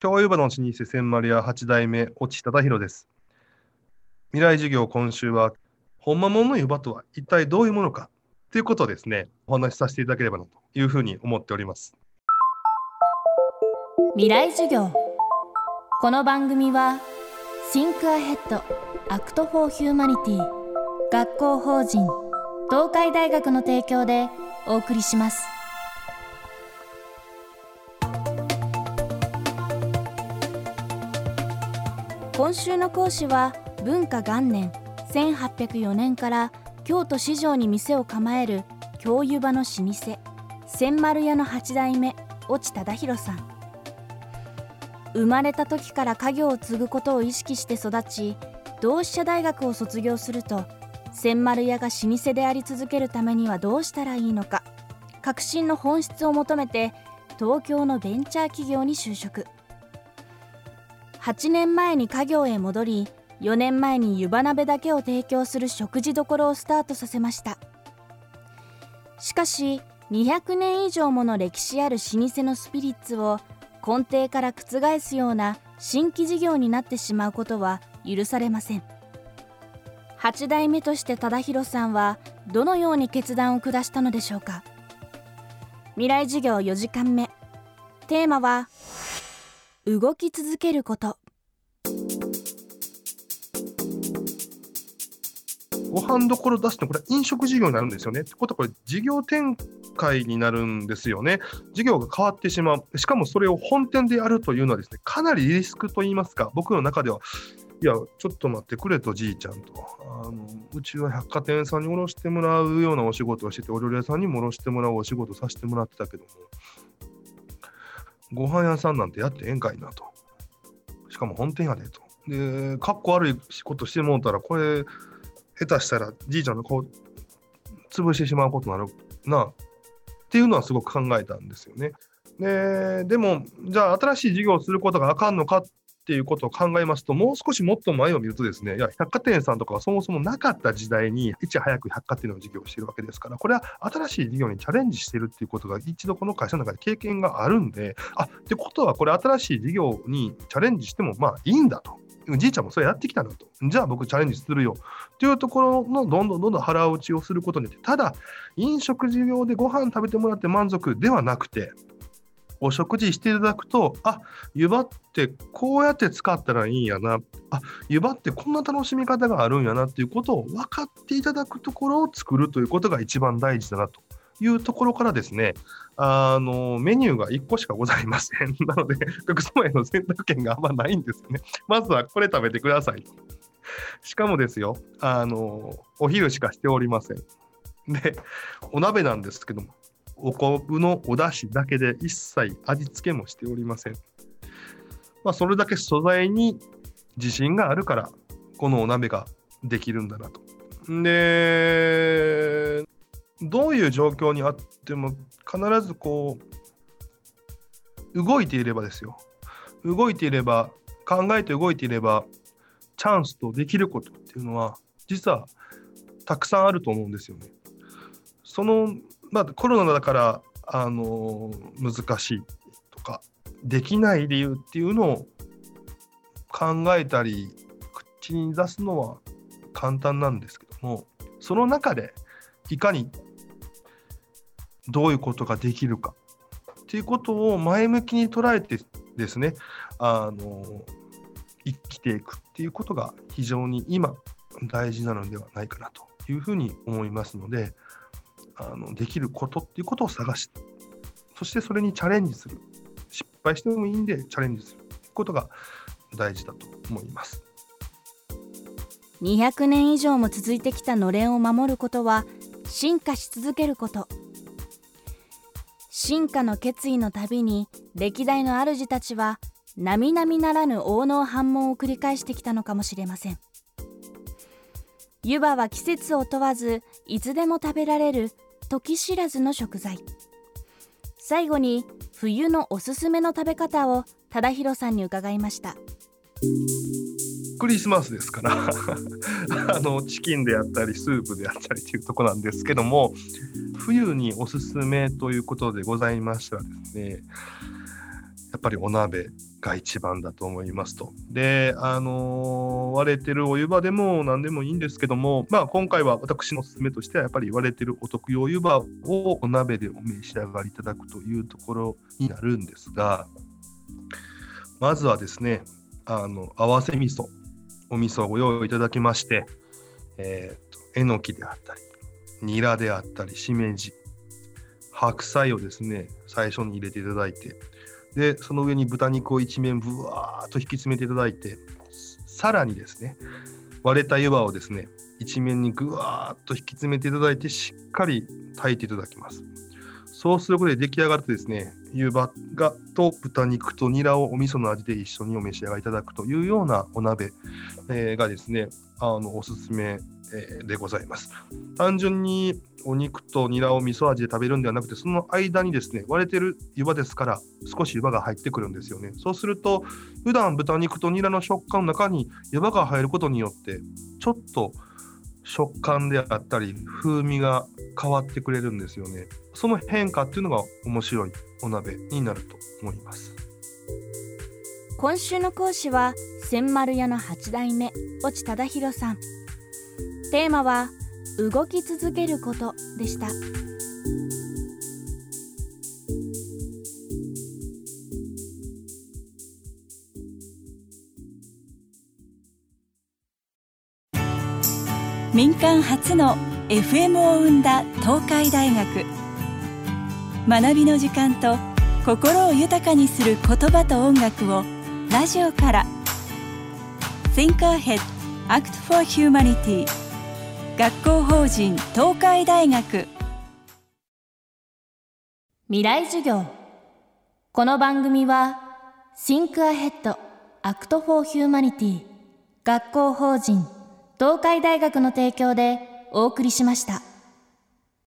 京湯葉の老舗千丸屋八代目越智忠宏です。未来授業今週は本間もんの湯葉とは一体どういうものかということをですねお話しさせていただければなというふうに思っております。未来授業。この番組は Think Ahead Act for Humanity 学校法人東海大学の提供でお送りします。今週の講師は文化元年1804年から京都市場に店を構える京湯場の老舗千丸屋の八代目越智忠宏さん。生まれた時から家業を継ぐことを意識して育ち同志社大学を卒業すると千丸屋が老舗であり続けるためにはどうしたらいいのか革新の本質を求めて東京のベンチャー企業に就職。8年前に家業へ戻り4年前に湯葉鍋だけを提供する食事処をスタートさせました。しかし200年以上もの歴史ある老舗のスピリッツを根底から覆すような新規事業になってしまうことは許されません。8代目として忠宏さんはどのように決断を下したのでしょうか。未来授業4時間目。テーマは動き続けることご飯どころ出すとこれ飲食事業になるんですよね。ってことはこれ事業展開になるんですよね。事業が変わってしまう。しかもそれを本店でやるというのはですね、かなりリスクといいますか、僕の中では、いや、ちょっと待ってくれと、じいちゃんと。あのうちは百貨店さんに卸してもらうようなお仕事をしてて、お料理屋さんにも卸してもらうお仕事させてもらってたけども、ご飯屋さんなんてやってええんかいなと。しかも本店やでと。で、かっこ悪いことしてもうたら、これ、下手したらじいちゃんの顔潰してしまうことになるなっていうのはすごく考えたんですよね。ででもじゃあ新しい事業をすることがあかんのかっていうことを考えますともう少しもっと前を見るとですねいや百貨店さんとかはそもそもなかった時代にいち早く百貨店の事業をしているわけですからこれは新しい事業にチャレンジしているっていうことが一度この会社の中で経験があるんであってことはこれ新しい事業にチャレンジしてもまあいいんだとじいちゃんもそれやってきたなと。じゃあ僕チャレンジするよ。というところのどんどんどんどん腹落ちをすることによって、ただ飲食事業でご飯食べてもらって満足ではなくて、お食事していただくと、あ湯葉ってこうやって使ったらいいんやな、あ湯葉ってこんな楽しみ方があるんやなっていうことを分かっていただくところを作るということが一番大事だなというところからですね、あのメニューが1個しかございません。なので、客様への選択権があんまないんですね。まずはこれ食べてください。しかもですよ、あのお昼しかしておりません。で、お鍋なんですけども、お昆布のお出汁だけで一切味付けもしておりません。まあ、それだけ素材に自信があるから、このお鍋ができるんだなと。で、どういう状況にあっても必ずこう動いていればですよ動いていれば考えて動いていればチャンスとできることっていうのは実はたくさんあると思うんですよね。そのまあコロナだからあの難しいとかできない理由っていうのを考えたり口に出すのは簡単なんですけどもその中でいかにどういうことができるかっていうことを前向きに捉えてですねあの生きていくっていうことが非常に今大事なのではないかなというふうに思いますのであのできることっていうことを探してそしてそれにチャレンジする。失敗してもいいんでチャレンジすることが大事だと思います。200年以上も続いてきたのれんを守ることは進化し続けること。進化の決意のたびに歴代の主たちは並々ならぬ応能反問を繰り返してきたのかもしれません。湯葉は季節を問わずいつでも食べられる時知らずの食材。最後に冬のおすすめの食べ方を忠宏さんに伺いました。クリスマスですから。あのチキンであったりスープであったりというとこなんですけども冬におすすめということでございましたらですねやっぱりお鍋が一番だと思いますと。で、あのー、割れてるお湯葉でも何でもいいんですけども、まあ、今回は私のおすすめとしては、やっぱり割れてるお得用湯葉をお鍋でお召し上がりいただくというところになるんですが、まずはですね、あの合わせ味噌、お味噌をご用意いただきまして、えーと、えのきであったり、ニラであったり、しめじ、白菜をですね、最初に入れていただいて、で、その上に豚肉を一面ぶわーっと引き詰めていただいて、さらにですね、割れた湯葉をですね、一面にぐわーっと引き詰めていただいて、しっかり炊いていただきます。そうすることで出来上がるとですね、湯葉がと豚肉とニラをお味噌の味で一緒にお召し上がりいただくというようなお鍋、えー、がですね、あのおすすめ、でございます。単純にお肉とニラを味噌味で食べるんではなくて、その間にですね、割れてる湯葉ですから、少し湯葉が入ってくるんですよね。そうすると、普段豚肉とニラの食感の中に湯葉が入ることによって、ちょっと食感であったり、風味が変わってくれるんですよね。その変化っていうのが面白いお鍋になると思います。今週の講師は千丸屋の8代目越智忠弘さん。テーマは動き続けることでした。民間初の FM を生んだ東海大学。学びの時間と心を豊かにする言葉と音楽をラジオから Think Ahead Act for Humanity 学校法人東海大学未来授業この番組は Think Ahead Act for Humanity 学校法人東海大学の提供でお送りしました。